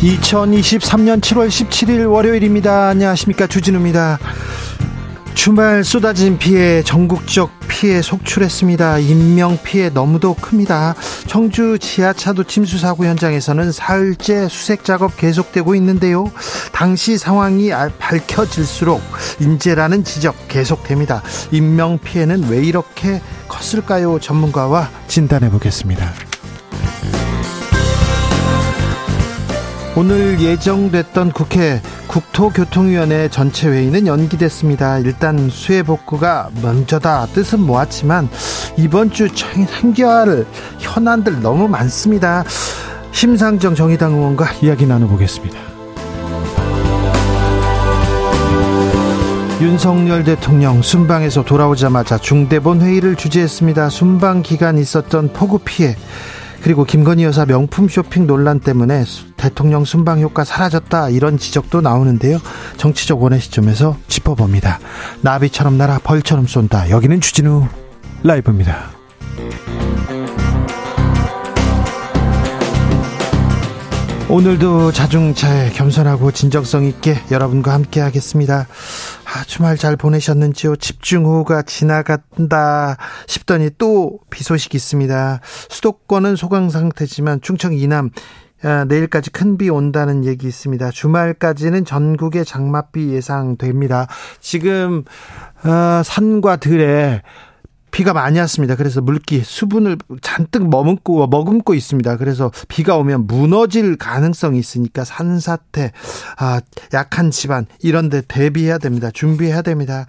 2023년 7월 17일 월요일입니다. 안녕하십니까. 주진우입니다. 주말 쏟아진 비에 전국적 피해 속출했습니다. 인명 피해 너무도 큽니다. 청주 지하차도 침수 사고 현장에서는 사흘째 수색 작업 계속되고 있는데요. 당시 상황이 밝혀질수록 인재라는 지적 계속됩니다. 인명 피해는 왜 이렇게 컸을까요? 전문가와 진단해 보겠습니다. 오늘 예정됐던 국회 국토교통위원회 전체 회의는 연기됐습니다. 일단 수해 복구가 먼저다 뜻은 모았지만 이번 주 행겨할 현안들 너무 많습니다. 심상정 정의당 의원과 이야기 나눠보겠습니다. 윤석열 대통령 순방에서 돌아오자마자 중대본 회의를 주재했습니다. 순방 기간 있었던 폭우 피해 그리고 김건희 여사 명품 쇼핑 논란 때문에 대통령 순방 효과 사라졌다 이런 지적도 나오는데요. 정치적 원의 시점에서 짚어봅니다. 나비처럼 날아 벌처럼 쏜다. 여기는 주진우 라이브입니다. 오늘도 자중차에 겸손하고 진정성 있게 여러분과 함께 하겠습니다. 아, 주말 잘 보내셨는지요? 집중호우가 지나간다 싶더니 또 비 소식 있습니다. 수도권은 소강 상태지만 충청 이남 아, 내일까지 큰 비 온다는 얘기 있습니다. 주말까지는 전국에 장맛비 예상됩니다. 지금 어, 산과 들에 비가 많이 왔습니다. 그래서 물기, 수분을 잔뜩 머금고, 머금고 있습니다. 그래서 비가 오면 무너질 가능성이 있으니까 산사태, 아, 약한 집안, 이런 데 대비해야 됩니다. 준비해야 됩니다.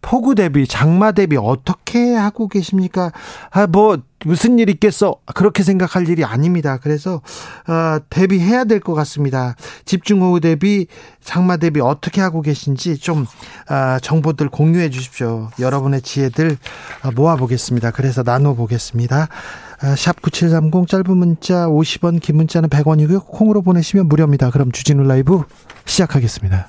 폭우 대비, 장마 대비 어떻게 하고 계십니까? 아, 뭐, 무슨 일 있겠어? 그렇게 생각할 일이 아닙니다. 그래서 어, 대비해야 될 것 같습니다. 집중호우 대비, 장마 대비 어떻게 하고 계신지 좀 어, 정보들 공유해 주십시오. 여러분의 지혜들 어, 모아보겠습니다. 그래서 나눠보겠습니다. 어, 샵9730 짧은 문자 50원 긴 문자는 100원이고요. 콩으로 보내시면 무료입니다. 그럼 주진우 라이브 시작하겠습니다.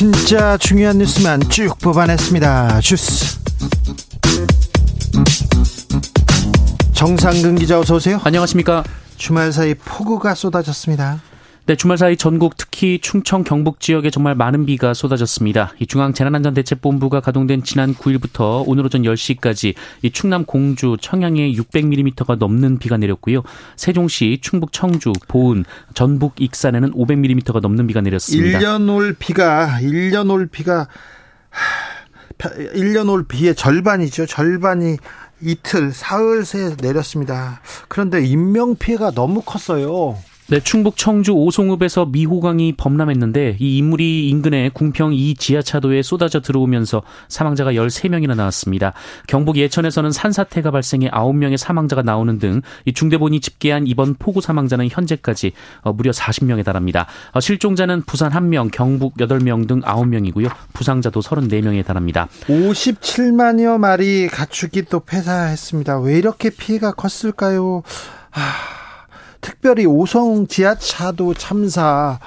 진짜 중요한 뉴스만 쭉 뽑아냈습니다. 주스. 정상근 기자 어서 오세요. 안녕하십니까. 주말 사이 폭우가 쏟아졌습니다. 네, 주말 사이 전국 특히 충청 경북 지역에 정말 많은 비가 쏟아졌습니다. 이 중앙 재난안전대책본부가 가동된 지난 9일부터 오늘 오전 10시까지 이 충남 공주, 청양에 600mm가 넘는 비가 내렸고요. 세종시, 충북 청주, 보은, 전북 익산에는 500mm가 넘는 비가 내렸습니다. 1년 올 비가 1년 올 비가 1년 올 비의 절반이죠. 절반이 이틀 사흘 새 내렸습니다. 그런데 인명 피해가 너무 컸어요. 네, 충북 청주 오송읍에서 미호강이 범람했는데 이 인물이 인근의 궁평 2 지하차도에 쏟아져 들어오면서 사망자가 13명이나 나왔습니다. 경북 예천에서는 산사태가 발생해 9명의 사망자가 나오는 등 이 중대본이 집계한 이번 폭우 사망자는 현재까지 어, 무려 40명에 달합니다. 어, 실종자는 부산 1명, 경북 8명 등 9명이고요. 부상자도 34명에 달합니다. 57만여 마리 가축이 또 폐사했습니다. 왜 이렇게 피해가 컸을까요? 아... 특별히 오송 지하차도 참사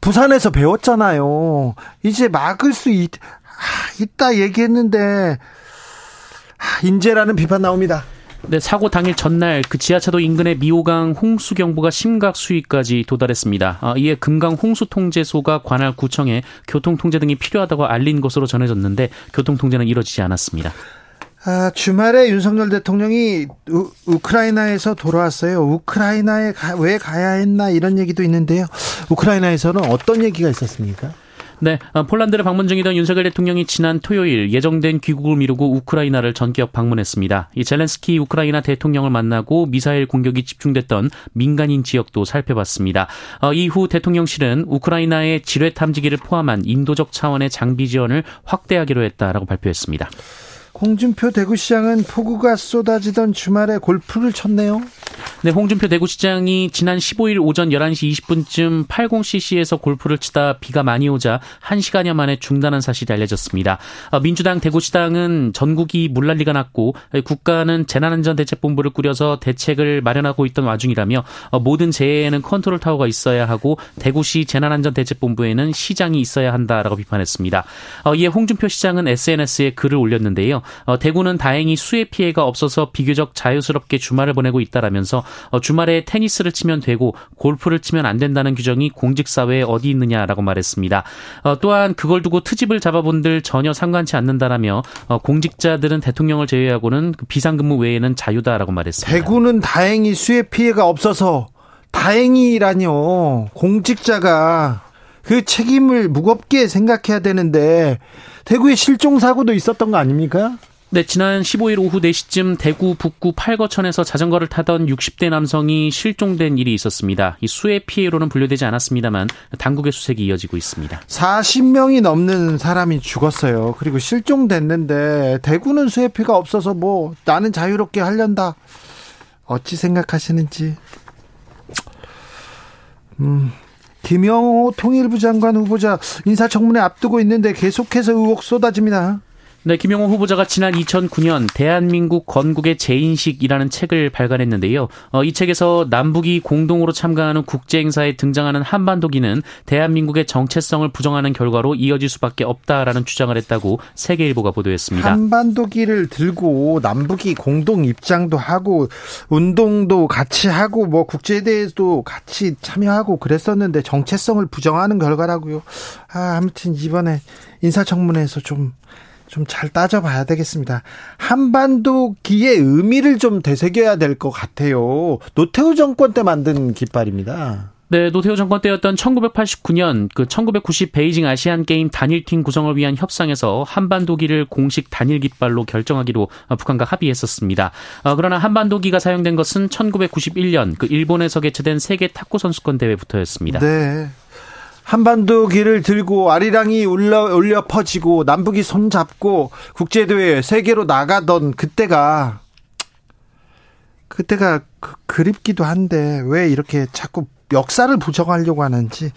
부산에서 배웠잖아요. 이제 막을 수 있, 아, 있다 얘기했는데 아, 인재라는 비판 나옵니다. 네, 사고 당일 전날 그 지하차도 인근의 미호강 홍수 경보가 심각 수위까지 도달했습니다. 아, 이에 금강 홍수 통제소가 관할 구청에 교통 통제 등이 필요하다고 알린 것으로 전해졌는데 교통 통제는 이뤄지지 않았습니다. 아, 주말에 윤석열 대통령이 우, 크라이나에서 돌아왔어요. 우크라이나에 가, 왜 가야 했나 이런 얘기도 있는데요. 우크라이나에서는 어떤 얘기가 있었습니까? 네, 어, 폴란드를 방문 중이던 윤석열 대통령이 지난 토요일 예정된 귀국을 미루고 우크라이나를 전격 방문했습니다. 이 젤렌스키 우크라이나 대통령을 만나고 미사일 공격이 집중됐던 민간인 지역도 살펴봤습니다. 어, 이후 대통령실은 우크라이나의 지뢰 탐지기를 포함한 인도적 차원의 장비 지원을 확대하기로 했다라고 발표했습니다. 홍준표 대구시장은 폭우가 쏟아지던 주말에 골프를 쳤네요. 네, 홍준표 대구시장이 지난 15일 오전 11시 20분쯤 80cc에서 골프를 치다 비가 많이 오자 1시간여 만에 중단한 사실이 알려졌습니다. 어, 민주당 대구시당은 전국이 물난리가 났고 국가는 재난안전대책본부를 꾸려서 대책을 마련하고 있던 와중이라며 어, 모든 재해에는 컨트롤 타워가 있어야 하고 대구시 재난안전대책본부에는 시장이 있어야 한다라고 비판했습니다. 어, 이에 홍준표 시장은 SNS에 글을 올렸는데요. 대구는 다행히 수해 피해가 없어서 비교적 자유스럽게 주말을 보내고 있다라면서 어, 주말에 테니스를 치면 되고 골프를 치면 안 된다는 규정이 공직사회에 어디 있느냐라고 말했습니다. 어, 또한 그걸 두고 트집을 잡아본들 전혀 상관치 않는다라며 어, 공직자들은 대통령을 제외하고는 그 비상근무 외에는 자유다라고 말했습니다. 대구는 다행히 수해 피해가 없어서 다행이라뇨. 공직자가 그 책임을 무겁게 생각해야 되는데 대구에 실종 사고도 있었던 거 아닙니까? 네, 지난 15일 오후 4시쯤 대구 북구 팔거천에서 자전거를 타던 60대 남성이 실종된 일이 있었습니다. 이 수해 피해로는 분류되지 않았습니다만 당국의 수색이 이어지고 있습니다. 40명이 넘는 사람이 죽었어요. 그리고 실종됐는데 대구는 수해 피해가 없어서 뭐 나는 자유롭게 하련다. 어찌 생각하시는지. 음, 김영호 통일부 장관 후보자 인사청문회 앞두고 있는데 계속해서 의혹 쏟아집니다. 네, 김영호 후보자가 지난 2009년 대한민국 건국의 재인식이라는 책을 발간했는데요. 어, 이 책에서 남북이 공동으로 참가하는 국제 행사에 등장하는 한반도기는 대한민국의 정체성을 부정하는 결과로 이어질 수밖에 없다라는 주장을 했다고 세계일보가 보도했습니다. 한반도기를 들고 남북이 공동 입장도 하고 운동도 같이 하고 뭐 국제 대회도 같이 참여하고 그랬었는데 정체성을 부정하는 결과라고요. 아, 아무튼 이번에 인사청문회에서 좀 좀 잘 따져봐야 되겠습니다. 한반도기의 의미를 좀 되새겨야 될 것 같아요. 노태우 정권 때 만든 깃발입니다. 네, 노태우 정권 때였던 1989년 그 1990 베이징 아시안 게임 단일팀 구성을 위한 협상에서 한반도기를 공식 단일 깃발로 결정하기로 북한과 합의했었습니다. 어, 그러나 한반도기가 사용된 것은 1991년 그 일본에서 개최된 세계 탁구 선수권 대회부터였습니다. 네. 한반도 길을 들고 아리랑이 올려, 올려 퍼지고 남북이 손잡고 국제대회 세계로 나가던 그때가 그때가 그, 그립기도 한데 왜 이렇게 자꾸 역사를 부정하려고 하는지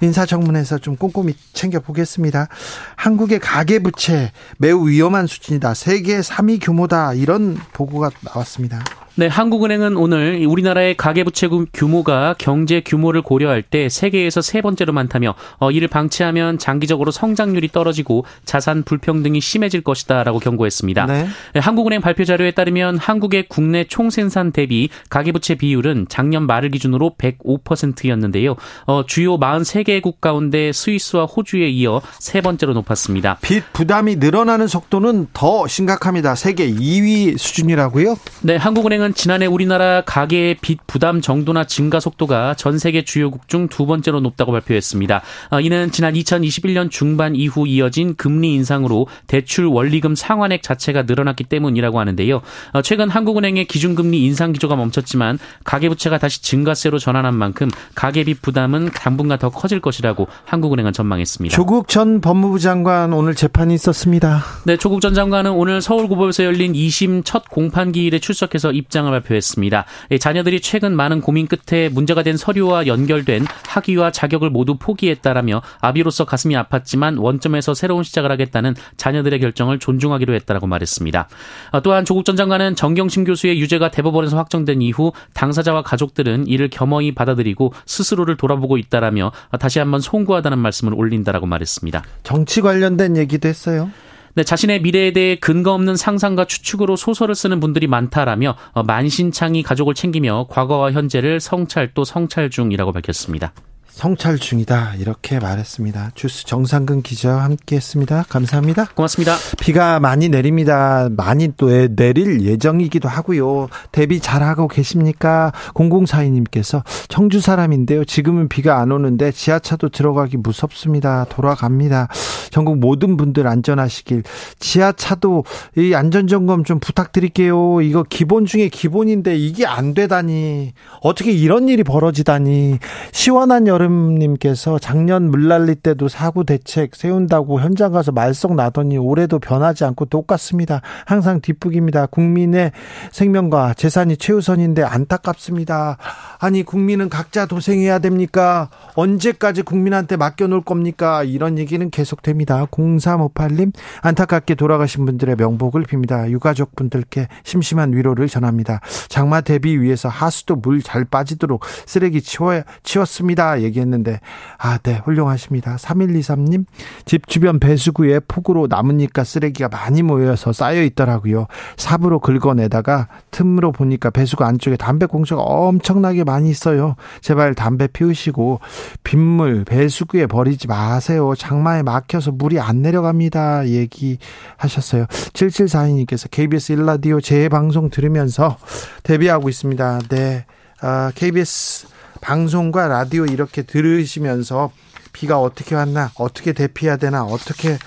인사청문회에서 좀 꼼꼼히 챙겨보겠습니다. 한국의 가계부채 매우 위험한 수준이다. 세계 3위 규모다. 이런 보고가 나왔습니다. 네, 한국은행은 오늘 우리나라의 가계부채 규모가 경제 규모를 고려할 때 세계에서 세 번째로 많다며 어, 이를 방치하면 장기적으로 성장률이 떨어지고 자산 불평등이 심해질 것이다라고 경고했습니다. 네. 네, 한국은행 발표 자료에 따르면 한국의 국내 총생산 대비 가계부채 비율은 작년 말을 기준으로 105%였는데요. 어, 주요 43개국 가운데 스위스와 호주에 이어 세 번째로 높았습니다. 빚 부담이 늘어나는 속도는 더 심각합니다. 세계 2위 수준이라고요? 네, 한국은행은 은행은 지난해 우리나라 가계의 빚 부담 정도나 증가 속도가 전 세계 주요국 중 두 번째로 높다고 발표했습니다. 어, 이는 지난 2021년 중반 이후 이어진 금리 인상으로 대출 원리금 상환액 자체가 늘어났기 때문이라고 하는데요. 어, 최근 한국은행의 기준금리 인상 기조가 멈췄지만 가계부채가 다시 증가세로 전환한 만큼 가계빚 부담은 당분간 더 커질 것이라고 한국은행은 전망했습니다. 조국 전 법무부 장관 오늘 재판이 있었습니다. 네, 조국 전 장관은 오늘 서울고법에서 열린 2심 첫 공판 기일에 출석해서 입 입장을 발표했습니다. 자녀들이 최근 많은 고민 끝에 문제가 된 서류와 연결된 학위와 자격을 모두 포기했다라며 아비로서 가슴이 아팠지만 원점에서 새로운 시작을 하겠다는 자녀들의 결정을 존중하기로 했다라고 말했습니다. 아, 또한 조국 전 장관은 정경심 교수의 유죄가 대법원에서 확정된 이후 당사자와 가족들은 이를 겸허히 받아들이고 스스로를 돌아보고 있다라며 다시 한번 송구하다는 말씀을 올린다라고 말했습니다. 정치 관련된 얘기도 했어요. 네, 자신의 미래에 대해 근거 없는 상상과 추측으로 소설을 쓰는 분들이 많다라며 어, 만신창이 가족을 챙기며 과거와 현재를 성찰 또 성찰 중이라고 밝혔습니다. 성찰 중이다 이렇게 말했습니다. 주스 정상근 기자와 함께했습니다. 감사합니다. 고맙습니다. 비가 많이 내립니다. 많이 또 내릴 예정이기도 하고요. 대비 잘하고 계십니까? 0042님께서 청주 사람인데요. 지금은 비가 안 오는데 지하차도 들어가기 무섭습니다. 돌아갑니다. 전국 모든 분들 안전하시길. 지하차도 이 안전점검 좀 부탁드릴게요. 이거 기본 중에 기본인데 이게 안 되다니. 어떻게 이런 일이 벌어지다니. 시원한 여름 이름님께서 작년 물난리 때도 사고 대책 세운다고 현장 가서 말썽 나더니 올해도 변하지 않고 똑같습니다. 항상 뒷북입니다. 국민의 생명과 재산이 최우선인데 안타깝습니다. 아니 국민은 각자 도생해야 됩니까? 언제까지 국민한테 맡겨놓을 겁니까? 이런 얘기는 계속됩니다. 0358님 안타깝게 돌아가신 분들의 명복을 빕니다. 유가족 분들께 심심한 위로를 전합니다. 장마 대비 위해서 하수도 물 잘 빠지도록 쓰레기 치워 치웠습니다. 얘기 얘기했는데 아, 네, 훌륭하십니다. 3123님 집 주변 배수구에 폭우로 나뭇잎과 쓰레기가 많이 모여서 쌓여 있더라고요. 삽으로 긁어내다가 틈으로 보니까 배수구 안쪽에 담배 꽁초가 엄청나게 많이 있어요. 제발 담배 피우시고 빗물 배수구에 버리지 마세요. 장마에 막혀서 물이 안 내려갑니다. 얘기하셨어요. 7742님께서 KBS 일라디오 재방송 들으면서 데뷔하고 있습니다. 네. 아, KBS 방송과 라디오 이렇게 들으시면서 비가 어떻게 왔나, 어떻게 대피해야 되나, 어떻게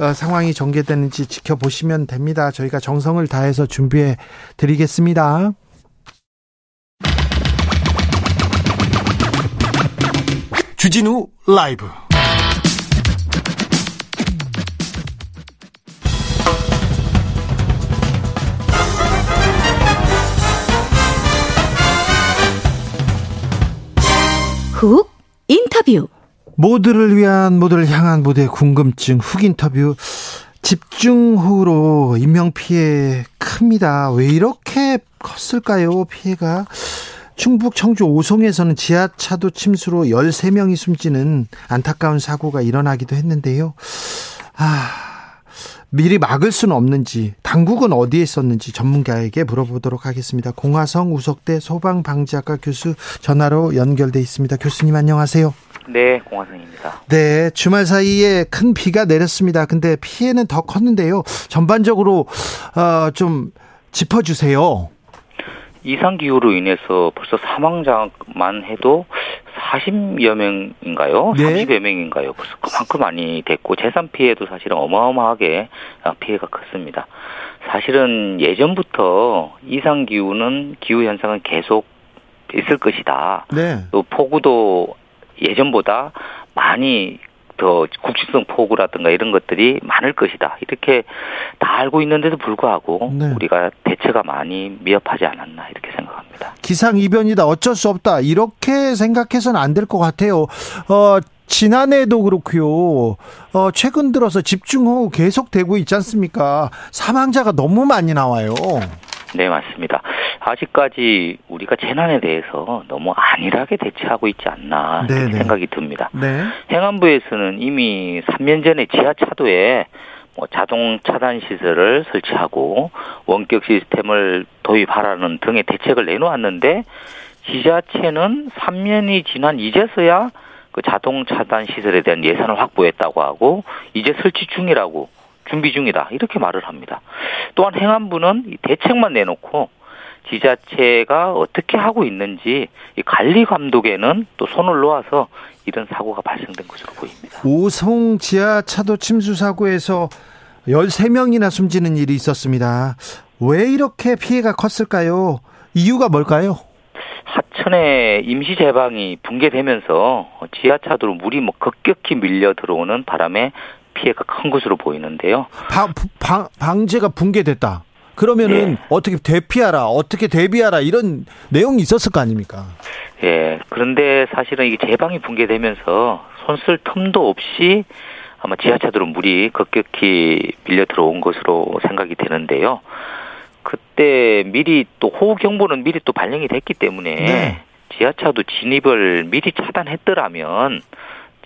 어, 상황이 전개되는지 지켜보시면 됩니다. 저희가 정성을 다해서 준비해 드리겠습니다. 주진우 라이브 훅 인터뷰 모두를 위한 모두를 향한 모두의 궁금증 훅 인터뷰 집중호우로 인명피해 큽니다. 왜 이렇게 컸을까요? 피해가 충북 청주 오송에서는 지하차도 침수로 13명이 숨지는 안타까운 사고가 일어나기도 했는데요. 아, 미리 막을 수는 없는지 당국은 어디에 있었는지 전문가에게 물어보도록 하겠습니다. 공화성 우석대 소방방지학과 교수 전화로 연결돼 있습니다. 교수님 안녕하세요. 네, 공화성입니다. 네, 주말 사이에 큰 비가 내렸습니다. 근데 피해는 더 컸는데요. 전반적으로 어, 좀 짚어주세요. 이상 기후로 인해서 벌써 사망자만 해도 40여 명인가요? 네. 30여 명인가요? 벌써 그만큼 많이 됐고 재산 피해도 사실은 어마어마하게 피해가 컸습니다. 사실은 예전부터 이상 기후는 기후 현상은 계속 있을 것이다. 네. 또 폭우도 예전보다 많이 더 국지성 폭우라든가 이런 것들이 많을 것이다. 이렇게 다 알고 있는데도 불구하고 네. 우리가 대처가 많이 미흡하지 않았나 이렇게 생각합니다. 기상 이변이다. 어쩔 수 없다. 이렇게 생각해서는 안 될 것 같아요. 어, 지난해에도 그렇고요. 어, 최근 들어서 집중호우 계속되고 있지 않습니까? 사망자가 너무 많이 나와요. 네, 맞습니다. 아직까지 우리가 재난에 대해서 너무 안일하게 대처하고 있지 않나 네, 네. 생각이 듭니다. 네. 행안부에서는 이미 3년 전에 지하차도에 뭐 자동 차단 시설을 설치하고 원격 시스템을 도입하라는 등의 대책을 내놓았는데 지자체는 3년이 지난 이제서야 그 자동 차단 시설에 대한 예산을 확보했다고 하고 이제 설치 중이라고 준비 중이다 이렇게 말을 합니다. 또한 행안부는 대책만 내놓고 지자체가 어떻게 하고 있는지 관리 감독에는 또 손을 놓아서 이런 사고가 발생된 것으로 보입니다. 오송 지하 차도 침수 사고에서 13명이나 숨지는 일이 있었습니다. 왜 이렇게 피해가 컸을까요? 이유가 뭘까요? 하천에 임시 제방이 붕괴되면서 지하차도로 물이 뭐 급격히 밀려 들어오는 바람에 피해가 큰 것으로 보이는데요. 방, 방, 방제가 붕괴됐다. 그러면은 예. 어떻게 대피하라, 어떻게 대비하라 이런 내용이 있었을 거 아닙니까? 예. 그런데 사실은 이게 제방이 붕괴되면서 손쓸 틈도 없이 아마 지하차도로 물이 급격히 밀려 들어온 것으로 생각이 되는데요. 그때 미리 또 호우 경보는 미리 또 발령이 됐기 때문에 네. 지하차도 진입을 미리 차단했더라면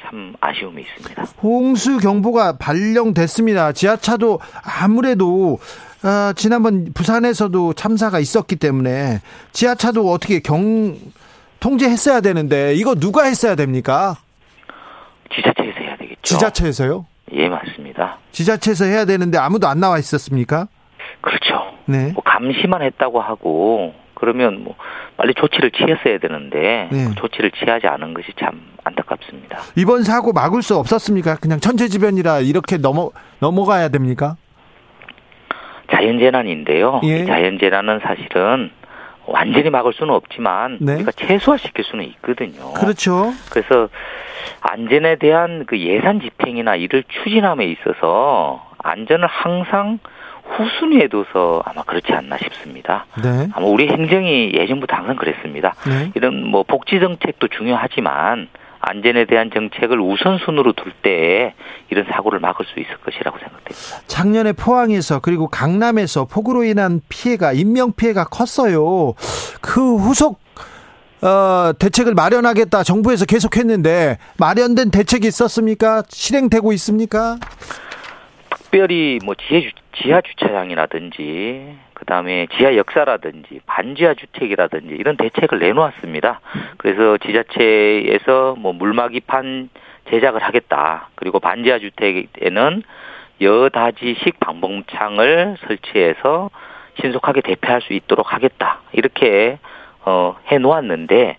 참 아쉬움이 있습니다. 홍수 경보가 발령됐습니다. 지하차도 아무래도 어, 지난번 부산에서도 참사가 있었기 때문에 지하차도 어떻게 경 통제했어야 되는데 이거 누가 했어야 됩니까? 지자체에서 해야 되겠죠. 지자체에서요? 예, 맞습니다. 지자체에서 해야 되는데 아무도 안 나와 있었습니까? 그렇죠. 네. 뭐 감시만 했다고 하고 그러면 뭐 빨리 조치를 취했어야 되는데 네. 그 조치를 취하지 않은 것이 참 안타깝습니다. 이번 사고 막을 수 없었습니까? 그냥 천재지변이라 이렇게 넘어 넘어가야 됩니까? 자연재난인데요. 예. 자연재난은 사실은 완전히 막을 수는 없지만 네. 우리가 최소화시킬 수는 있거든요. 그렇죠. 그래서 안전에 대한 그 예산 집행이나 이를 추진함에 있어서 안전을 항상 후순위에 둬서 아마 그렇지 않나 싶습니다. 네. 아마 우리 행정이 예전부터 항상 그랬습니다. 네. 이런 뭐 복지 정책도 중요하지만 안전에 대한 정책을 우선순위로 둘때 이런 사고를 막을 수 있을 것이라고 생각됩니다. 작년에 포항에서 그리고 강남에서 폭우로 인한 피해가 인명 피해가 컸어요. 그 후속 어, 대책을 마련하겠다 정부에서 계속했는데 마련된 대책이 있었습니까? 실행되고 있습니까? 특별히 뭐 지하, 지하 주차장이라든지 그다음에 지하 역사라든지 반지하 주택이라든지 이런 대책을 내놓았습니다. 그래서 지자체에서 뭐 물막이판 제작을 하겠다. 그리고 반지하 주택에는 여다지식 방범창을 설치해서 신속하게 대피할 수 있도록 하겠다. 이렇게 어, 해 놓았는데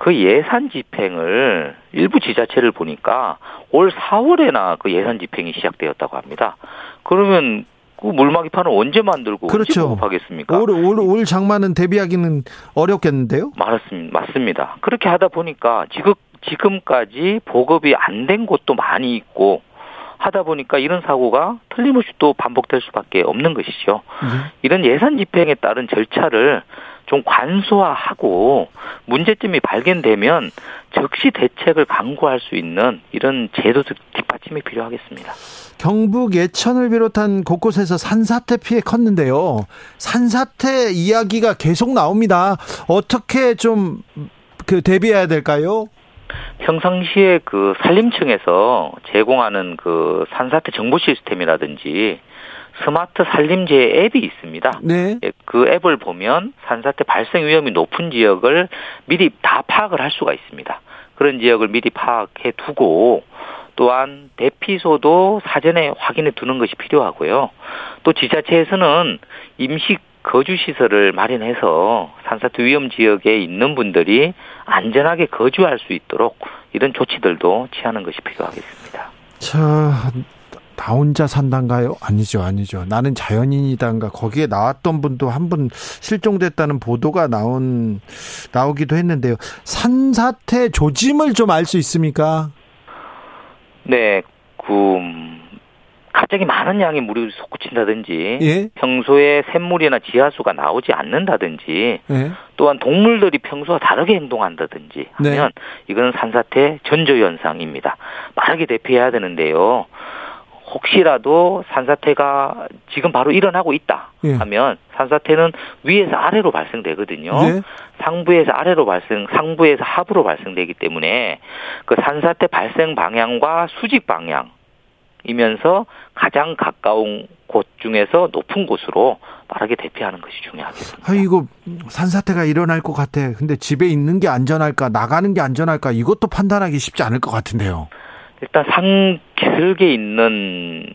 그 예산 집행을 일부 지자체를 보니까 올 4월에나 그 예산 집행이 시작되었다고 합니다. 그러면 그 물막이판을 언제 만들고 그렇죠. 언제 하겠습니까 올, 올, 올 장마는 대비하기는 어렵겠는데요? 맞습니다. 맞습니다. 그렇게 하다 보니까 지금 지금까지 보급이 안 된 곳도 많이 있고 하다 보니까 이런 사고가 틀림없이 또 반복될 수밖에 없는 것이죠. 네. 이런 예산 집행에 따른 절차를 좀 관소화하고 문제점이 발견되면 즉시 대책을 강구할 수 있는 이런 제도적 뒷받침이 필요하겠습니다. 경북 예천을 비롯한 곳곳에서 산사태 피해 컸는데요. 산사태 이야기가 계속 나옵니다. 어떻게 좀 그 대비해야 될까요? 평상시에 그 산림청에서 제공하는 그 산사태 정보 시스템이라든지 스마트 산림재 앱이 있습니다. 네. 예, 그 앱을 보면 산사태 발생 위험이 높은 지역을 미리 다 파악을 할 수가 있습니다. 그런 지역을 미리 파악해 두고 또한 대피소도 사전에 확인해 두는 것이 필요하고요. 또 지자체에서는 임시 거주 시설을 마련해서 산사태 위험 지역에 있는 분들이 안전하게 거주할 수 있도록 이런 조치들도 취하는 것이 필요하겠습니다. 자, 나 혼자 산단가요? 아니죠, 아니죠. 나는 자연인이단가. 거기에 나왔던 분도 한 분 실종됐다는 보도가 나온 나오기도 했는데요. 산사태 조짐을 좀 알 수 있습니까? 네, 그 음, 갑자기 많은 양의 물이 솟구친다든지 예? 평소에 샘물이나 지하수가 나오지 않는다든지 예? 또한 동물들이 평소와 다르게 행동한다든지 네. 하면 네. 이거는 산사태 전조 현상입니다. 빠르게 대피해야 되는데요. 혹시라도 산사태가 지금 바로 일어나고 있다 예. 하면 산사태는 위에서 아래로 발생되거든요. 네. 상부에서 아래로 발생, 상부에서 하부로 발생되기 때문에 그 산사태 발생 방향과 수직 방향이면서 가장 가까운 곳 중에서 높은 곳으로 빠르게 대피하는 것이 중요하겠습니다. 아, 이거 산사태가 일어날 것 같아. 근데 집에 있는 게 안전할까, 나가는 게 안전할까, 이것도 판단하기 쉽지 않을 것 같은데요. 일단 상 기슭에 있는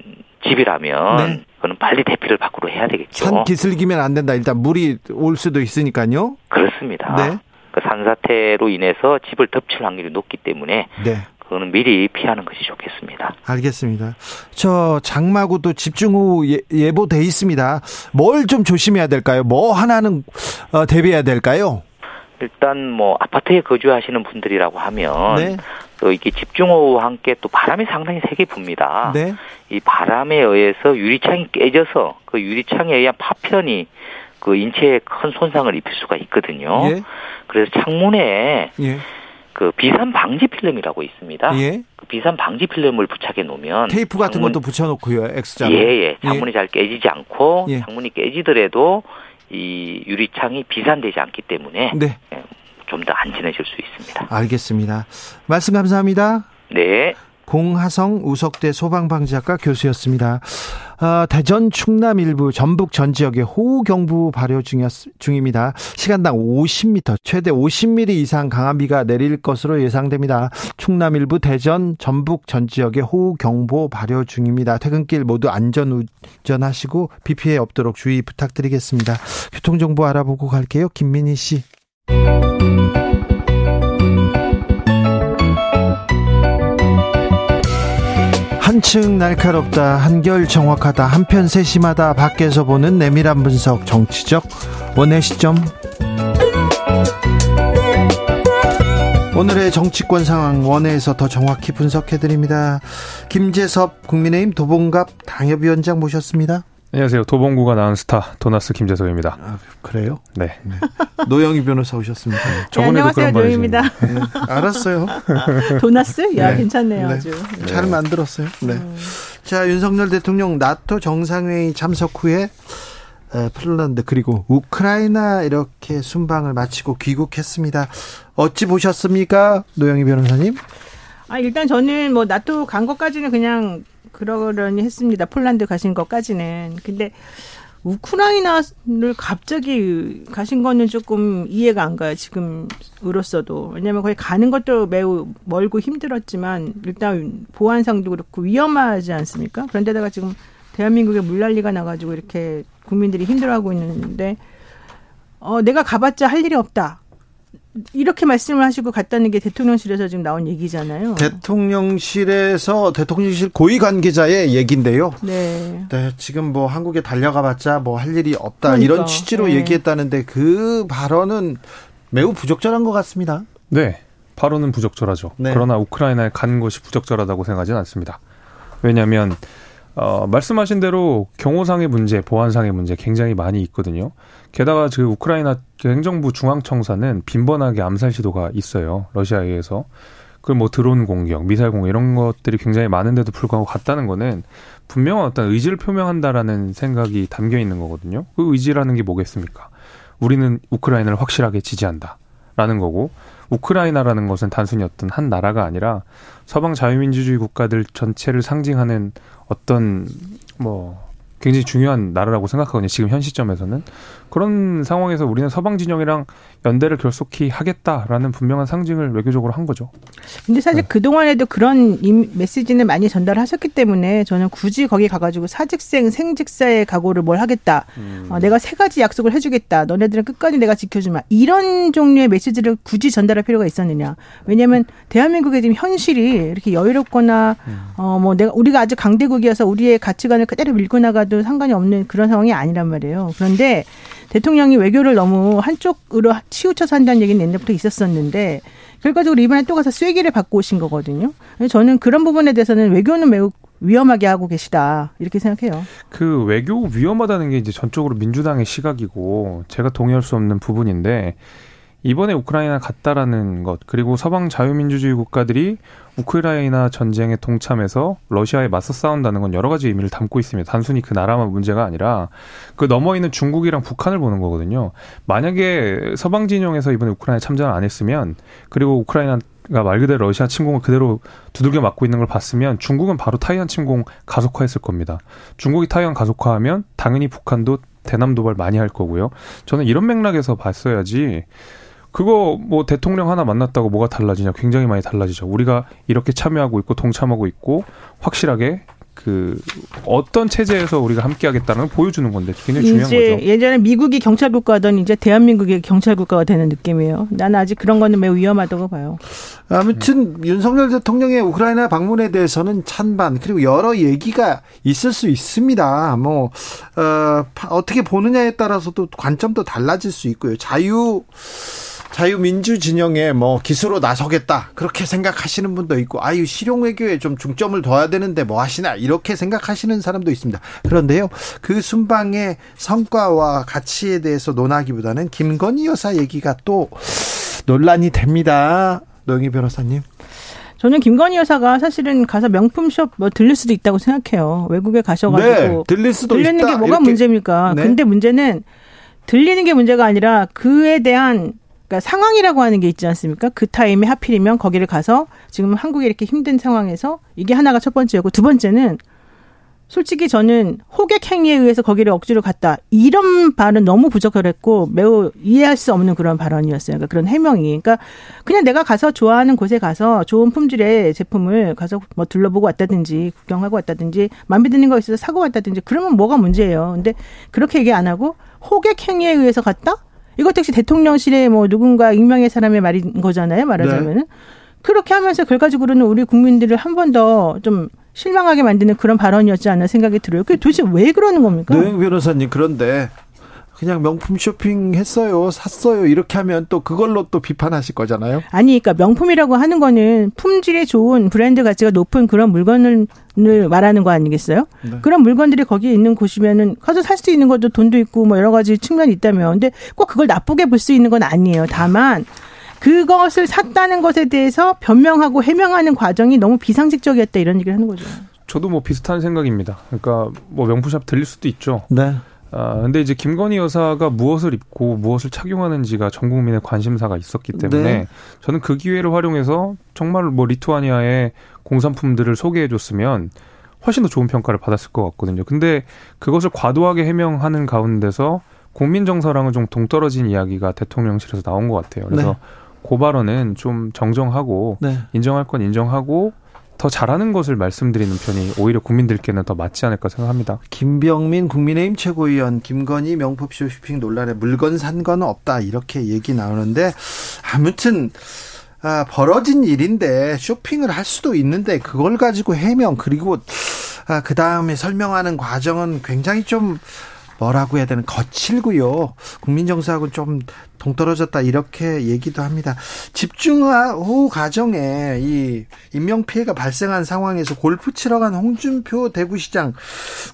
집이라면 네. 그는 빨리 대피를 밖으로 해야 되겠죠. 산 기슭이면 안 된다. 일단 물이 올 수도 있으니까요. 그렇습니다. 네. 그 산사태로 인해서 집을 덮칠 확률이 높기 때문에 네. 그거는 미리 피하는 것이 좋겠습니다. 알겠습니다. 저 장마구도 집중호우 예, 예보돼 있습니다. 뭘 좀 조심해야 될까요? 뭐 하나는 어, 대비해야 될까요? 일단 뭐 아파트에 거주하시는 분들이라고 하면 네. 또 이게 집중호우와 함께 또 바람이 상당히 세게 붑니다. 네. 이 바람에 의해서 유리창이 깨져서 그 유리창에 의한 파편이 그 인체에 큰 손상을 입힐 수가 있거든요. 예. 그래서 창문에 예. 그 비산 방지 필름이라고 있습니다. 예. 그 비산 방지 필름을 부착해 놓으면 테이프 같은 창문, 것도 붙여놓고요. X자. 예, 예. 창문이 예. 잘 깨지지 않고 예. 창문이 깨지더라도 이 유리창이 비산되지 않기 때문에 네. 예, 좀더 안전해질 수 있습니다. 알겠습니다. 말씀 감사합니다. 네. 공하성 우석대 소방방지학과 교수였습니다. 아, 대전 충남 일부 전북 전 지역에 호우 경보 발효 중입니다. 시간당 50m, 최대 50mm 이상 강한 비가 내릴 것으로 예상됩니다. 충남 일부 대전 전북 전 지역에 호우 경보 발효 중입니다. 퇴근길 모두 안전 운전하시고 비 피해 없도록 주의 부탁드리겠습니다. 교통 정보 알아보고 갈게요. 김민희 씨. 한층 날카롭다, 한결 정확하다, 한편 세심하다, 밖에서 보는 내밀한 분석, 정치적 원의 시점. 오늘의 정치권 상황 원회에서 더 정확히 분석해 드립니다. 김재섭 국민의힘 도봉갑 당협위원장 모셨습니다. 안녕하세요. 도봉구가 낳은 스타 도나스 김재석입니다. 아, 그래요? 네. 네. 노영희 변호사 오셨습니다. 네, 저번에도 안녕하세요. 노영입니다. 네, 알았어요. 도나스? 야, 네. 괜찮네요. 아주. 잘 만들었어요. 네. 음. 자, 윤석열 대통령 나토 정상회의 참석 후에 폴란드 그리고 우크라이나 이렇게 순방을 마치고 귀국했습니다. 어찌 보셨습니까, 노영희 변호사님? 아 일단 저는 뭐 나토 간 것까지는 그냥 그러려니 했습니다. 폴란드 가신 것까지는. 근데 우크라이나를 갑자기 가신 거는 조금 이해가 안 가요. 지금으로서도. 왜냐면 거기 가는 것도 매우 멀고 힘들었지만 일단 보안상도 그렇고 위험하지 않습니까? 그런데다가 지금 대한민국에 물난리가 나가지고 이렇게 국민들이 힘들어하고 있는데 어, 내가 가봤자 할 일이 없다. 이렇게 말씀을 하시고 갔다는 게 대통령실에서 지금 나온 얘기잖아요. 대통령실에서 대통령실 고위 관계자의 얘기인데요. 네. 네, 지금 뭐 한국에 달려가 봤자 뭐 할 일이 없다 그러니까, 이런 취지로 네. 얘기했다는데 그 발언은 매우 부적절한 것 같습니다. 네. 발언은 부적절하죠. 네. 그러나 우크라이나에 간 것이 부적절하다고 생각하지는 않습니다. 왜냐하면 어, 말씀하신 대로 경호상의 문제, 보안상의 문제 굉장히 많이 있거든요. 게다가 그 우크라이나 행정부 중앙청사는 빈번하게 암살 시도가 있어요. 러시아에 의해서. 그걸 뭐 드론 공격, 미사일 공격 이런 것들이 굉장히 많은데도 불구하고 갔다는 거는 분명한 어떤 의지를 표명한다라는 생각이 담겨 있는 거거든요. 그 의지라는 게 뭐겠습니까? 우리는 우크라이나를 확실하게 지지한다. 라는 거고 우크라이나라는 것은 단순히 어떤 한 나라가 아니라 서방 자유민주주의 국가들 전체를 상징하는 어떤 뭐 굉장히 중요한 나라라고 생각하거든요. 지금 현 시점에서는 그런 상황에서 우리는 서방 진영이랑 연대를 결속히 하겠다라는 분명한 상징을 외교적으로 한 거죠. 근데 사실 네. 그 동안에도 그런 메시지는 많이 전달하셨기 때문에 저는 굳이 거기 가가지고 사직생 생직사의 각오를 뭘 하겠다. 음. 어, 내가 세 가지 약속을 해주겠다. 너네들은 끝까지 내가 지켜주마. 이런 종류의 메시지를 굳이 전달할 필요가 있었느냐? 왜냐하면 대한민국의 지금 현실이 이렇게 여유롭거나 음. 어뭐 내가 우리가 아주 강대국이어서 우리의 가치관을 그대로 밀고 나가도 상관이 없는 그런 상황이 아니란 말이에요. 그런데 대통령이 외교를 너무 한쪽으로 치우쳐서 한다는 얘기는 옛날부터 있었었는데 결과적으로 이번에 또 가서 쐐기를 받고 오신 거거든요. 저는 그런 부분에 대해서는 외교는 매우 위험하게 하고 계시다 이렇게 생각해요. 그 외교 위험하다는 게 이제 전적으로 민주당의 시각이고 제가 동의할 수 없는 부분인데 이번에 우크라이나 갔다라는 것 그리고 서방 자유민주주의 국가들이 우크라이나 전쟁에 동참해서 러시아에 맞서 싸운다는 건 여러 가지 의미를 담고 있습니다. 단순히 그 나라만 문제가 아니라 그 넘어 있는 중국이랑 북한을 보는 거거든요. 만약에 서방 진영에서 이번에 우크라이나 참전을 안 했으면 그리고 우크라이나 가말 그대로 러시아 침공을 그대로 두들겨 맞고 있는 걸 봤으면 중국은 바로 타이완 침공 가속화했을 겁니다. 중국이 타이완 가속화하면 당연히 북한도 대남 도발 많이 할 거고요. 저는 이런 맥락에서 봤어야지 그거 뭐 대통령 하나 만났다고 뭐가 달라지냐? 굉장히 많이 달라지죠. 우리가 이렇게 참여하고 있고 동참하고 있고 확실하게 그 어떤 체제에서 우리가 함께하겠다는 걸 보여주는 건데 굉장히 중요한 거죠. 예전에 미국이 경찰 국가던 이제 대한민국이 경찰 국가가 되는 느낌이에요. 나는 아직 그런 거는 매우 위험하다고 봐요. 아무튼 음. 윤석열 대통령의 우크라이나 방문에 대해서는 찬반 그리고 여러 얘기가 있을 수 있습니다. 뭐 어, 어떻게 보느냐에 따라서도 관점도 달라질 수 있고요. 자유 자유민주 진영에 뭐 기수로 나서겠다 그렇게 생각하시는 분도 있고 아유 실용 외교에 좀 중점을 둬야 되는데 뭐 하시나 이렇게 생각하시는 사람도 있습니다. 그런데요 그 순방의 성과와 가치에 대해서 논하기보다는 김건희 여사 얘기가 또 논란이 됩니다. 노영희 변호사님. 저는 김건희 여사가 사실은 가서 명품 숍 뭐 들릴 수도 있다고 생각해요. 외국에 가셔가지고 네, 들릴 수도 들리는 있다. 게 뭐가 이렇게. 문제입니까? 네. 근데 문제는 들리는 게 문제가 아니라 그에 대한 그러니까 상황이라고 하는 게 있지 않습니까? 그 타임에 하필이면 거기를 가서 지금 한국이 이렇게 힘든 상황에서 이게 하나가 첫 번째였고 두 번째는 솔직히 저는 호객 행위에 의해서 거기를 억지로 갔다. 이런 발은 너무 부적절했고 매우 이해할 수 없는 그런 발언이었어요. 그러니까 그런 해명이. 그러니까 그냥 내가 가서 좋아하는 곳에 가서 좋은 품질의 제품을 가서 뭐 둘러보고 왔다든지 구경하고 왔다든지 마음에 드는 거 있어서 사고 왔다든지 그러면 뭐가 문제예요. 근데 그렇게 얘기 안 하고 호객 행위에 의해서 갔다? 이것 역시 대통령실에 뭐 누군가 익명의 사람의 말인 거잖아요. 말하자면은. 네. 그렇게 하면서 결과적으로는 우리 국민들을 한 번 더 좀 실망하게 만드는 그런 발언이었지 않나 생각이 들어요. 그게 도대체 왜 그러는 겁니까? 노영 변호사님 그런데 그냥 명품 쇼핑 했어요, 샀어요 이렇게 하면 또 그걸로 또 비판하실 거잖아요. 아니, 그러니까 명품이라고 하는 거는 품질이 좋은 브랜드 가치가 높은 그런 물건을 말하는 거 아니겠어요? 네. 그런 물건들이 거기에 있는 곳이면은 가서 살 수 있는 것도 돈도 있고 뭐 여러 가지 측면이 있다면, 근데 꼭 그걸 나쁘게 볼 수 있는 건 아니에요. 다만 그것을 샀다는 것에 대해서 변명하고 해명하는 과정이 너무 비상식적이었다 이런 얘기를 하는 거죠. 저도 뭐 비슷한 생각입니다. 그러니까 뭐 명품샵 들릴 수도 있죠. 네. 아, 근데 이제 김건희 여사가 무엇을 입고 무엇을 착용하는지가 전 국민의 관심사가 있었기 때문에 네. 저는 그 기회를 활용해서 정말 뭐 리투아니아의 공산품들을 소개해 줬으면 훨씬 더 좋은 평가를 받았을 것 같거든요. 근데 그것을 과도하게 해명하는 가운데서 국민 정서랑은 좀 동떨어진 이야기가 대통령실에서 나온 것 같아요. 그래서 네. 그 발언은 좀 정정하고 네. 인정할 건 인정하고 더 잘하는 것을 말씀드리는 편이 오히려 국민들께는 더 맞지 않을까 생각합니다. 김병민 국민의힘 최고위원 김건희 명품쇼 쇼핑 논란에 물건 산 건 없다 이렇게 얘기 나오는데 아무튼 아, 벌어진 일인데 쇼핑을 할 수도 있는데 그걸 가지고 해명 그리고 아, 그 다음에 설명하는 과정은 굉장히 좀 뭐라고 해야 되는 거칠고요. 국민 정서하고는 좀 동떨어졌다 이렇게 얘기도 합니다. 집중호 과정에 이 인명 피해가 발생한 상황에서 골프 치러 간 홍준표 대구시장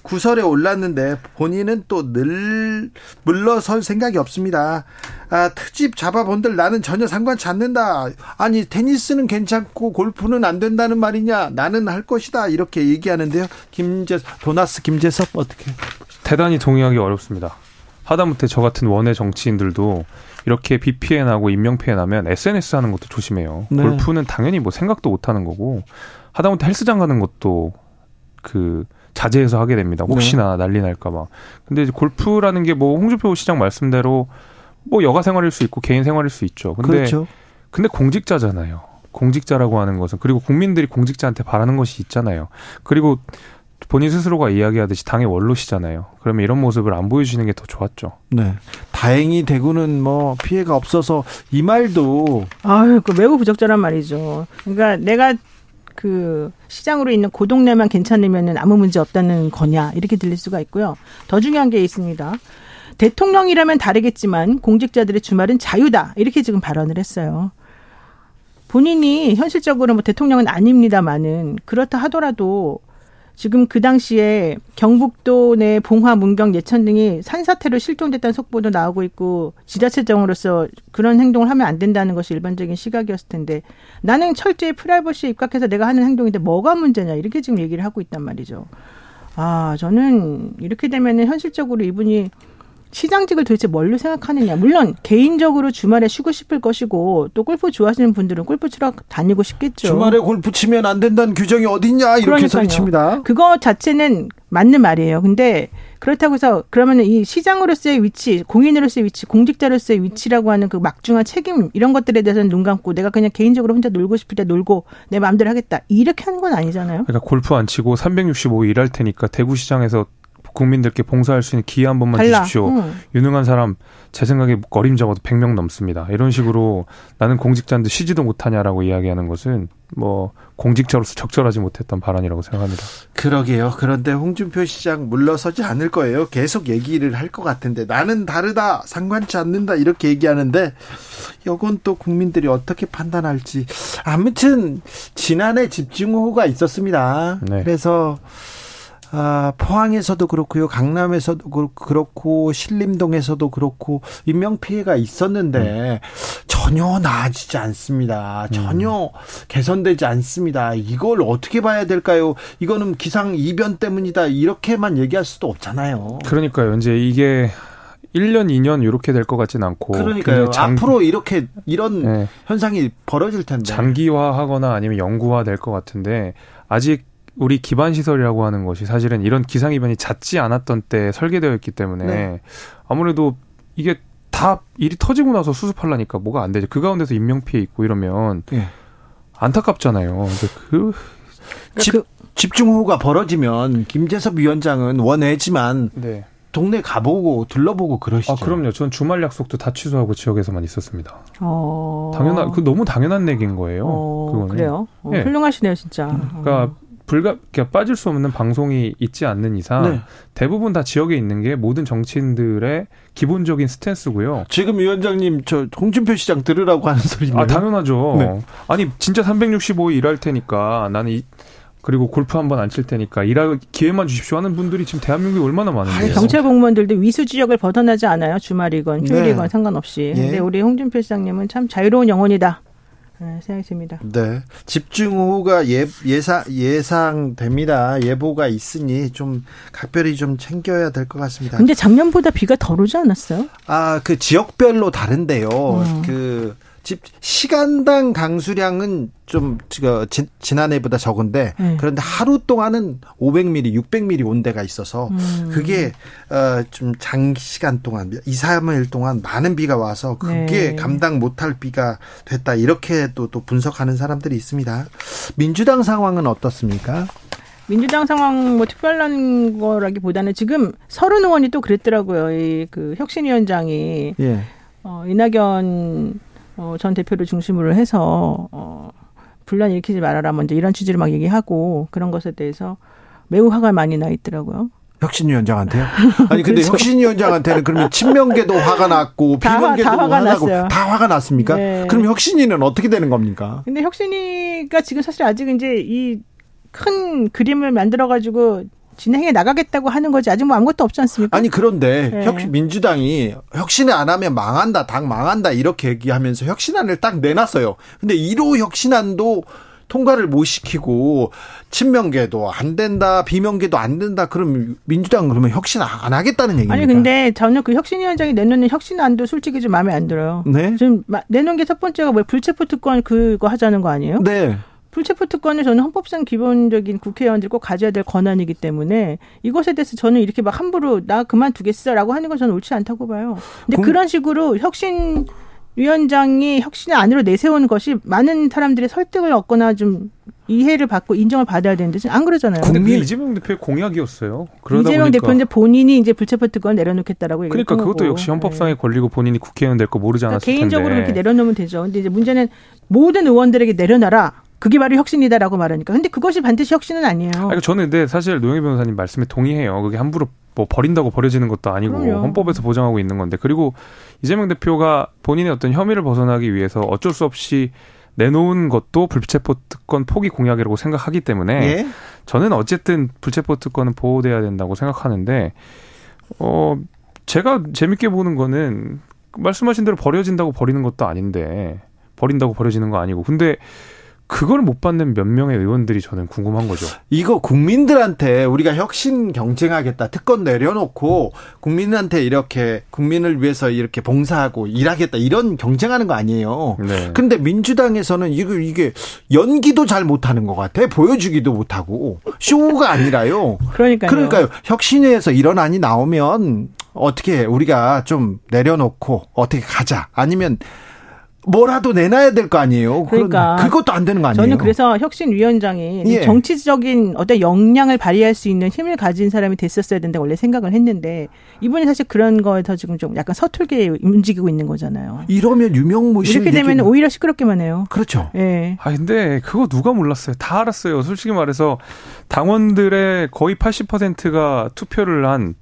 구설에 올랐는데 본인은 또 늘 물러설 생각이 없습니다. 아, 트집 잡아본들 나는 전혀 상관치 않는다. 아니 테니스는 괜찮고 골프는 안 된다는 말이냐? 나는 할 것이다 이렇게 얘기하는데요. 김재 도나스 김재섭 어떻게? 대단히 동의하 기 어렵습니다. 하다못해 저 같은 원외 정치인들도 이렇게 비 피해 나고 인명 피해 나면 SNS 하는 것도 조심해요. 네. 골프는 당연히 뭐 생각도 못 하는 거고 하다못해 헬스장 가는 것도 그 자제해서 하게 됩니다. 혹시나 네. 난리 날까봐. 근데 이제 골프라는 게 뭐 홍준표 시장 말씀대로 뭐 여가 생활일 수 있고 개인 생활일 수 있죠. 근데 그렇죠. 근데 공직자잖아요. 공직자라고 하는 것은 그리고 국민들이 공직자한테 바라는 것이 있잖아요. 그리고 본인 스스로가 이야기하듯이 당의 원로시잖아요. 그러면 이런 모습을 안 보여주시는 게 더 좋았죠. 네. 다행히 대구는 뭐 피해가 없어서 이 말도 아유, 그 매우 부적절한 말이죠. 그러니까 내가 그 시장으로 있는 고 동네만 괜찮으면은 아무 문제 없다는 거냐 이렇게 들릴 수가 있고요. 더 중요한 게 있습니다. 대통령이라면 다르겠지만 공직자들의 주말은 자유다 이렇게 지금 발언을 했어요. 본인이 현실적으로 뭐 대통령은 아닙니다만은 그렇다 하더라도 지금 그 당시에 경북도 내 봉화, 문경, 예천 등이 산사태로 실종됐다는 속보도 나오고 있고 지자체장으로서 그런 행동을 하면 안 된다는 것이 일반적인 시각이었을 텐데 나는 철저히 프라이버시에 입각해서 내가 하는 행동인데 뭐가 문제냐 이렇게 지금 얘기를 하고 있단 말이죠. 아, 저는 이렇게 되면은 현실적으로 이분이 시장직을 도대체 뭘로 생각하느냐. 물론 개인적으로 주말에 쉬고 싶을 것이고 또 골프 좋아하시는 분들은 골프 치러 다니고 싶겠죠. 주말에 골프 치면 안 된다는 규정이 어딨냐 이렇게 소리칩니다. 그거 자체는 맞는 말이에요. 근데 그렇다고 해서 그러면은 이 시장으로서의 위치, 공인으로서의 위치, 공직자로서의 위치라고 하는 그 막중한 책임 이런 것들에 대해서는 눈 감고 내가 그냥 개인적으로 혼자 놀고 싶을 때 놀고 내 마음대로 하겠다 이렇게 하는 건 아니잖아요. 그러니까 골프 안 치고 365일 일할 테니까 대구시장에서 국민들께 봉사할 수 있는 기회 한 번만 달라. 주십시오. 응. 유능한 사람 제 생각에 거림 적어도 100명 넘습니다. 이런 식으로 나는 공직자인데 쉬지도 못하냐라고 이야기하는 것은 뭐 공직자로서 적절하지 못했던 발언이라고 생각합니다. 그러게요. 그런데 홍준표 시장 물러서지 않을 거예요. 계속 얘기를 할 것 같은데 나는 다르다, 상관치 않는다 이렇게 얘기하는데 이건 또 국민들이 어떻게 판단할지 아무튼 지난해 집중호우가 있었습니다. 네. 그래서 아, 포항에서도 그렇고요, 강남에서도 그렇고, 신림동에서도 그렇고, 인명 피해가 있었는데, 음. 전혀 나아지지 않습니다. 전혀 음. 개선되지 않습니다. 이걸 어떻게 봐야 될까요? 이거는 기상 이변 때문이다. 이렇게만 얘기할 수도 없잖아요. 그러니까요. 이제 이게 1년, 2년 이렇게 될 것 같진 않고. 그러니까요. 장... 앞으로 이렇게 이런 네. 현상이 벌어질 텐데. 장기화하거나 아니면 영구화 될 것 같은데 아직 우리 기반 시설이라고 하는 것이 사실은 이런 기상 이변이 잦지 않았던 때 설계되어 있기 때문에 네. 아무래도 이게 다 일이 터지고 나서 수습하려니까 뭐가 안 되죠. 그 가운데서 인명 피해 있고 이러면 네. 안타깝잖아요. 근데 그 집, 그 집중호우가 벌어지면 김재섭 위원장은 원해지만 네. 동네 가보고 둘러보고 그러시죠. 아, 그럼요. 전 주말 약속도 다 취소하고 지역에서만 있었습니다. 어... 당연한, 그 너무 당연한 얘기인 거예요. 어... 그거는. 그래요? 어, 네. 훌륭하시네요, 진짜. 그러니까 어. 불가 그러니까 빠질 수 없는 방송이 있지 않는 이상 네. 대부분 다 지역에 있는 게 모든 정치인들의 기본적인 스탠스고요. 지금 위원장님 저 홍준표 시장 들으라고 하는 소리네요. 아 당연하죠. 네. 아니 진짜 365일 일할 테니까 나는 이 그리고 골프 한번 안 칠 테니까 일할 기회만 주십시오 하는 분들이 지금 대한민국에 얼마나 많은데요. 경찰 공무원들도 위수 지역을 벗어나지 않아요. 주말이건 휴일이건 네. 상관없이. 예. 근데 우리 홍준표 시장님은 참 자유로운 영혼이다. 네, 생각이 듭니다. 네. 집중호우가 예, 예상, 예상됩니다. 예보가 있으니 좀 각별히 좀 챙겨야 될 것 같습니다. 근데 작년보다 비가 덜 오지 않았어요? 아, 그 지역별로 다른데요. 음. 그, 집 시간당 강수량은 좀 지난해보다 적은데 네. 그런데 하루 동안은 500mm, 600mm 온 데가 있어서 음. 그게 어좀 장시간 동안 2, 3일 동안 많은 비가 와서 그게 네. 감당 못할 비가 됐다 이렇게 또, 또 분석하는 사람들이 있습니다. 민주당 상황은 어떻습니까? 민주당 상황 뭐 특별한 거라기보다는 지금 서른 의원이 또 그랬더라고요. 이 그 혁신위원장이 예. 어, 이낙연 어, 전 대표를 중심으로 해서 어, 분란 일으키지 말아라 먼저 이런 취지로 막 얘기하고 그런 것에 대해서 매우 화가 많이 나 있더라고요. 혁신위원장한테요? 아니 근데 그렇죠. 혁신위원장한테는 그러면 친명계도 화가 났고 비명계도 다, 다 화가 났고 났어요. 다 화가 났습니까? 네. 그럼 혁신위는 어떻게 되는 겁니까? 근데 혁신위가 지금 사실 아직 이제 이 큰 그림을 만들어 가지고 진행해 나가겠다고 하는 거지 아직 뭐 아무것도 없지 않습니까? 아니 그런데 네. 혁, 민주당이 혁신을 안 하면 망한다, 당 망한다 이렇게 얘기하면서 혁신안을 딱 내놨어요. 근데 1호 혁신안도 통과를 못 시키고 친명계도 안 된다, 비명계도 안 된다. 그럼 민주당 그러면 혁신 안 하겠다는 얘기입니까? 아니 근데 저는 그 혁신위원장이 내놓는 혁신안도 솔직히 좀 마음에 안 들어요. 네. 지금 내놓은 게 첫 번째가 뭐 불체포 특권 그거 하자는 거 아니에요? 네. 불체포 특권을 저는 헌법상 기본적인 국회의원들 꼭 가져야 될 권한이기 때문에 이것에 대해서 저는 이렇게 막 함부로 나 그만두겠어라고 하는 건 저는 옳지 않다고 봐요. 근데 공... 그런 식으로 혁신 위원장이 혁신을 안으로 내세우는 것이 많은 사람들의 설득을 얻거나 좀 이해를 받고 인정을 받아야 되는데 안 그러잖아요. 국민 이재명 대표의 공약이었어요. 이재명 대표는 본인이 이제 불체포 특권 내려놓겠다라고 그러니까 그것도 역시 헌법상의 네. 권리고 본인이 국회의원 될 거 모르지 않았을 그러니까 개인적으로 텐데. 그렇게 내려놓으면 되죠. 근데 이제 문제는 모든 의원들에게 내려놔라. 그게 바로 혁신이다라고 말하니까. 근데 그것이 반드시 혁신은 아니에요. 아니, 저는 근데 사실 노영희 변호사님 말씀에 동의해요. 그게 함부로 뭐 버린다고 버려지는 것도 아니고 그럼요. 헌법에서 보장하고 있는 건데 그리고 이재명 대표가 본인의 어떤 혐의를 벗어나기 위해서 어쩔 수 없이 내놓은 것도 불체포 특권 포기 공약이라고 생각하기 때문에 예? 저는 어쨌든 불체포 특권은 보호돼야 된다고 생각하는데 어 제가 재밌게 보는 거는 말씀하신 대로 버려진다고 버리는 것도 아닌데 버린다고 버려지는 거 아니고 근데 그걸 못 받는 몇 명의 의원들이 저는 궁금한 거죠. 이거 국민들한테 우리가 혁신 경쟁하겠다 특권 내려놓고 국민한테 이렇게 국민을 위해서 이렇게 봉사하고 일하겠다 이런 경쟁하는 거 아니에요. 네. 근데 민주당에서는 이거 이게 연기도 잘 못하는 것 같아 보여주기도 못하고 쇼가 아니라요. 그러니까요. 그러니까요. 혁신회에서 이런 안이 나오면 어떻게 우리가 좀 내려놓고 어떻게 가자 아니면 뭐라도 내놔야 될 거 아니에요. 그러니까 그것도 안 되는 거 아니에요. 저는 그래서 혁신위원장이 예. 정치적인 어떤 역량을 발휘할 수 있는 힘을 가진 사람이 됐었어야 된다 원래 생각을 했는데 이분이 사실 그런 거에서 지금 좀 약간 서툴게 움직이고 있는 거잖아요. 이러면 유명무실 이렇게 되면 오히려 시끄럽기만 해요. 그렇죠. 예. 아 근데 그거 누가 몰랐어요. 다 알았어요. 솔직히 말해서 당원들의 거의 80%가 투표를 한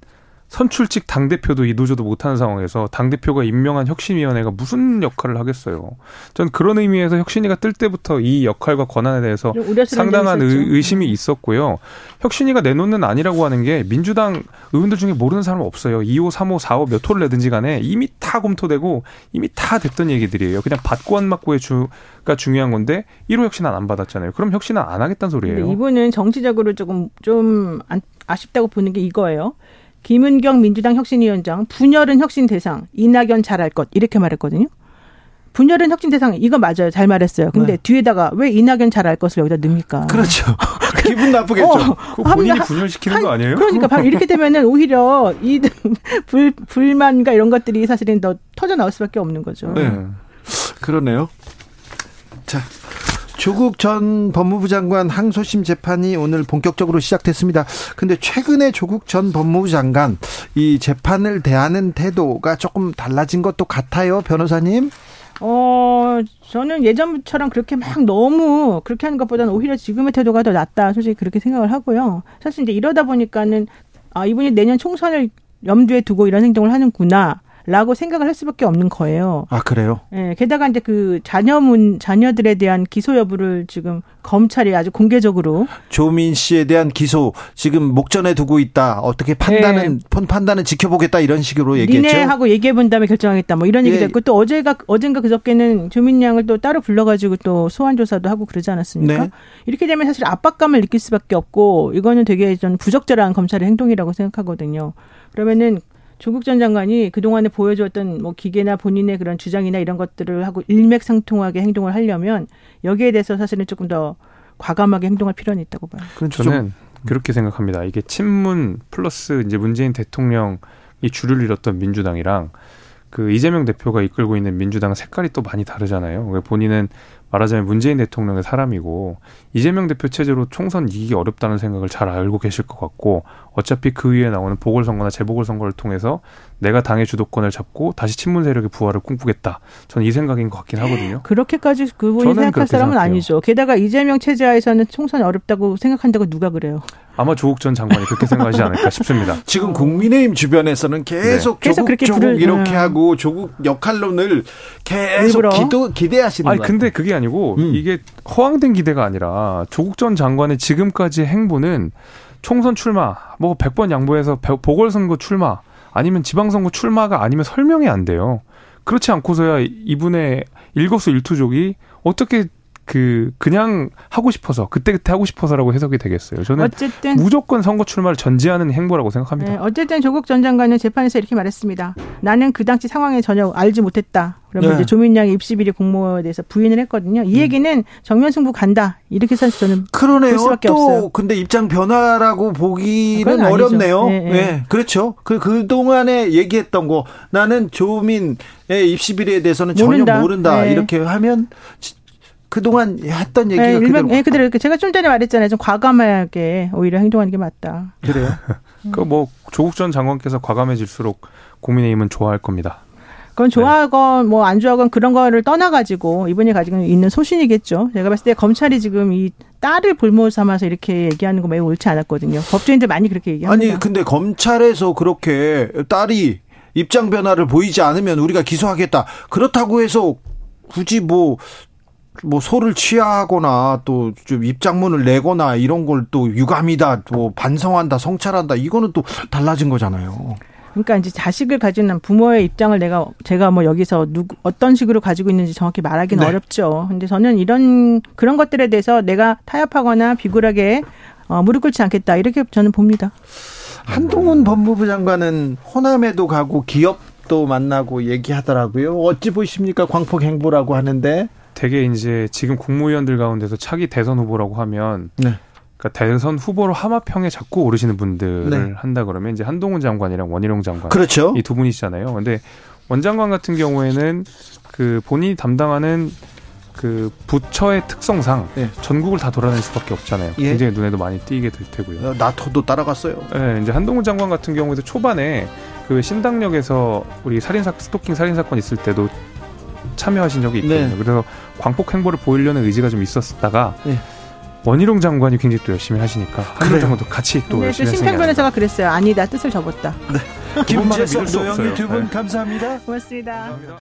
선출직 당대표도 이 노조도 못하는 상황에서 당대표가 임명한 혁신위원회가 무슨 역할을 하겠어요. 전 그런 의미에서 혁신위가 뜰 때부터 이 역할과 권한에 대해서 상당한 의, 심이 있었고요. 혁신위가 내놓는 아니라고 하는 게 민주당 의원들 중에 모르는 사람 없어요. 2호, 3호, 4호 몇 호를 내든지 간에 이미 다 검토되고 이미 다 됐던 얘기들이에요. 그냥 받고 안 받고의 주가 중요한 건데 1호 혁신안 안 받았잖아요. 그럼 혁신안 안 하겠다는 소리예요. 이분은 정치적으로 조금 좀 아쉽다고 보는 게 이거예요. 김은경 민주당 혁신위원장 분열은 혁신 대상 이낙연 잘할 것 이렇게 말했거든요. 분열은 혁신 대상 이거 맞아요. 잘 말했어요. 근데 네. 뒤에다가 왜 이낙연 잘할 것을 여기다 넣습니까? 그렇죠. 기분 나쁘겠죠. 어, 그 본인이 한, 분열시키는 한, 거 아니에요? 그러니까 바로 이렇게 되면은 오히려 이 불, 불만과 이런 것들이 사실은 더 터져 나올 수밖에 없는 거죠. 네. 그러네요. 자, 조국 전 법무부 장관 항소심 재판이 오늘 본격적으로 시작됐습니다. 근데 최근에 조국 전 법무부 장관 이 재판을 대하는 태도가 조금 달라진 것도 같아요, 변호사님? 어, 저는 예전처럼 그렇게 막 너무 그렇게 하는 것보다는 오히려 지금의 태도가 더 낫다. 솔직히 그렇게 생각을 하고요. 사실 이제 이러다 보니까는 아, 이분이 내년 총선을 염두에 두고 이런 행동을 하는구나. 라고 생각을 할 수밖에 없는 거예요. 아, 그래요? 예, 게다가 이제 그 자녀문, 자녀들에 대한 기소 여부를 지금 검찰이 아주 공개적으로. 조민 씨에 대한 기소 지금 목전에 두고 있다. 어떻게 판단은, 네. 판단은 지켜보겠다 이런 식으로 얘기했죠. 니네하고 얘기해 본 다음에 결정하겠다 뭐 이런 얘기도 예. 했고 또 어제가, 어젠가 그저께는 조민 양을 또 따로 불러가지고 또 소환조사도 하고 그러지 않았습니까? 네. 이렇게 되면 사실 압박감을 느낄 수밖에 없고 이거는 되게 좀 부적절한 검찰의 행동이라고 생각하거든요. 그러면은 조국 전 장관이 그동안에 보여주었던 뭐 기계나 본인의 그런 주장이나 이런 것들을 하고 일맥상통하게 행동을 하려면 여기에 대해서 사실은 조금 더 과감하게 행동할 필요는 있다고 봐요. 저는 그렇게 생각합니다. 이게 친문 플러스 이제 문재인 대통령이 줄을 잃었던 민주당이랑 그 이재명 대표가 이끌고 있는 민주당 색깔이 또 많이 다르잖아요. 본인은 말하자면 문재인 대통령의 사람이고 이재명 대표 체제로 총선 이기기 어렵다는 생각을 잘 알고 계실 것 같고 어차피 그 위에 나오는 보궐선거나 재보궐선거를 통해서 내가 당의 주도권을 잡고 다시 친문 세력의 부활을 꿈꾸겠다. 저는 이 생각인 것 같긴 하거든요. 그렇게까지 그분이 생각할 사람은 생각해요. 아니죠. 게다가 이재명 체제하에서는 총선이 어렵다고 생각한다고 누가 그래요? 아마 조국 전 장관이 그렇게 생각하지 않을까 싶습니다. 지금 국민의힘 주변에서는 계속 네. 조국 계속 조국 이렇게 음. 하고 조국 역할론을 계속 기도, 기대하시는 거예요. 아니 근데 그게 아니고 음. 이게 허황된 기대가 아니라 조국 전 장관의 지금까지 행보는 총선 출마, 뭐 100번 양보해서 보궐선거 출마, 아니면 지방선거 출마가 아니면 설명이 안 돼요. 그렇지 않고서야 이분의 일거수 일투족이 어떻게 그 그냥 하고 싶어서 그때 그때 하고 싶어서라고 해석이 되겠어요. 저는 어쨌든 무조건 선거 출마를 전제하는 행보라고 생각합니다. 네, 어쨌든 조국 전 장관은 재판에서 이렇게 말했습니다. 나는 그 당시 상황에 전혀 알지 못했다. 그러면 네. 이제 조민양의 입시 비리 공모에 대해서 부인을 했거든요. 이 음. 얘기는 정면 승부 간다. 이렇게 사실 저는 그러네요. 수밖에 또 없어요. 근데 입장 변화라고 보기는 어렵네요. 네, 네. 네, 그렇죠. 그 그 동안에 얘기했던 거 나는 조민의 입시 비리에 대해서는 전혀 모른다. 모른다. 네. 이렇게 하면 그동안 했던 얘기가 네, 일명, 그대로. 네, 그대로. 제가 좀 전에 말했잖아요. 좀 과감하게 오히려 행동하는 게 맞다. 그래요? 그뭐 조국 전 장관께서 과감해질수록 국민의힘은 좋아할 겁니다. 그건 좋아하건 뭐안 좋아하건 그런 거를 떠나가지고 이분이 가지고 있는 소신이겠죠. 제가 봤을 때 검찰이 지금 이 딸을 볼모 삼아서 이렇게 얘기하는 거 매우 옳지 않았거든요. 법조인들 많이 그렇게 얘기합니다. 아니 근데 검찰에서 그렇게 딸이 입장 변화를 보이지 않으면 우리가 기소하겠다. 그렇다고 해서 굳이 뭐 뭐 소를 취하거나 또 좀 입장문을 내거나 이런 걸 또 유감이다, 또 반성한다, 성찰한다 이거는 또 달라진 거잖아요. 그러니까 이제 자식을 가지는 부모의 입장을 내가 제가 뭐 여기서 누구 어떤 식으로 가지고 있는지 정확히 말하기는 네. 어렵죠. 근데 저는 이런 그런 것들에 대해서 내가 타협하거나 비굴하게 어, 무릎 꿇지 않겠다 이렇게 저는 봅니다. 한동훈 법무부 장관은 호남에도 가고 기업도 만나고 얘기하더라고요. 어찌 보십니까? 광폭 행보라고 하는데 되게 이제 지금 국무위원들 가운데서 차기 대선 후보라고 하면 네. 그러니까 대선 후보로 하마평에 자꾸 오르시는 분들을 네. 한다 그러면 이제 한동훈 장관이랑 원희룡 장관 그렇죠. 이 두 분이시잖아요. 근데 원 장관 같은 경우에는 그 본인이 담당하는 그 부처의 특성상 네. 전국을 다 돌아다닐 수밖에 없잖아요. 예. 굉장히 눈에도 많이 띄게 될 테고요. 어, 나토도 따라갔어요. 네, 이제 한동훈 장관 같은 경우에도 초반에 그 신당역에서 우리 살인사 스토킹 살인 사건 있을 때도 참여하신 적이 있거든요. 네. 그래서 광폭 행보를 보이려는 의지가 좀 있었다가 네. 원희룡 장관이 굉장히 또 열심히 하시니까 한동 장관도 같이 또 네, 열심히 하시니까 심평 변호사가 그랬어요. 아니다 뜻을 접었다. 네. 김재석 노영희 두분 감사합니다. 고맙습니다. 감사합니다.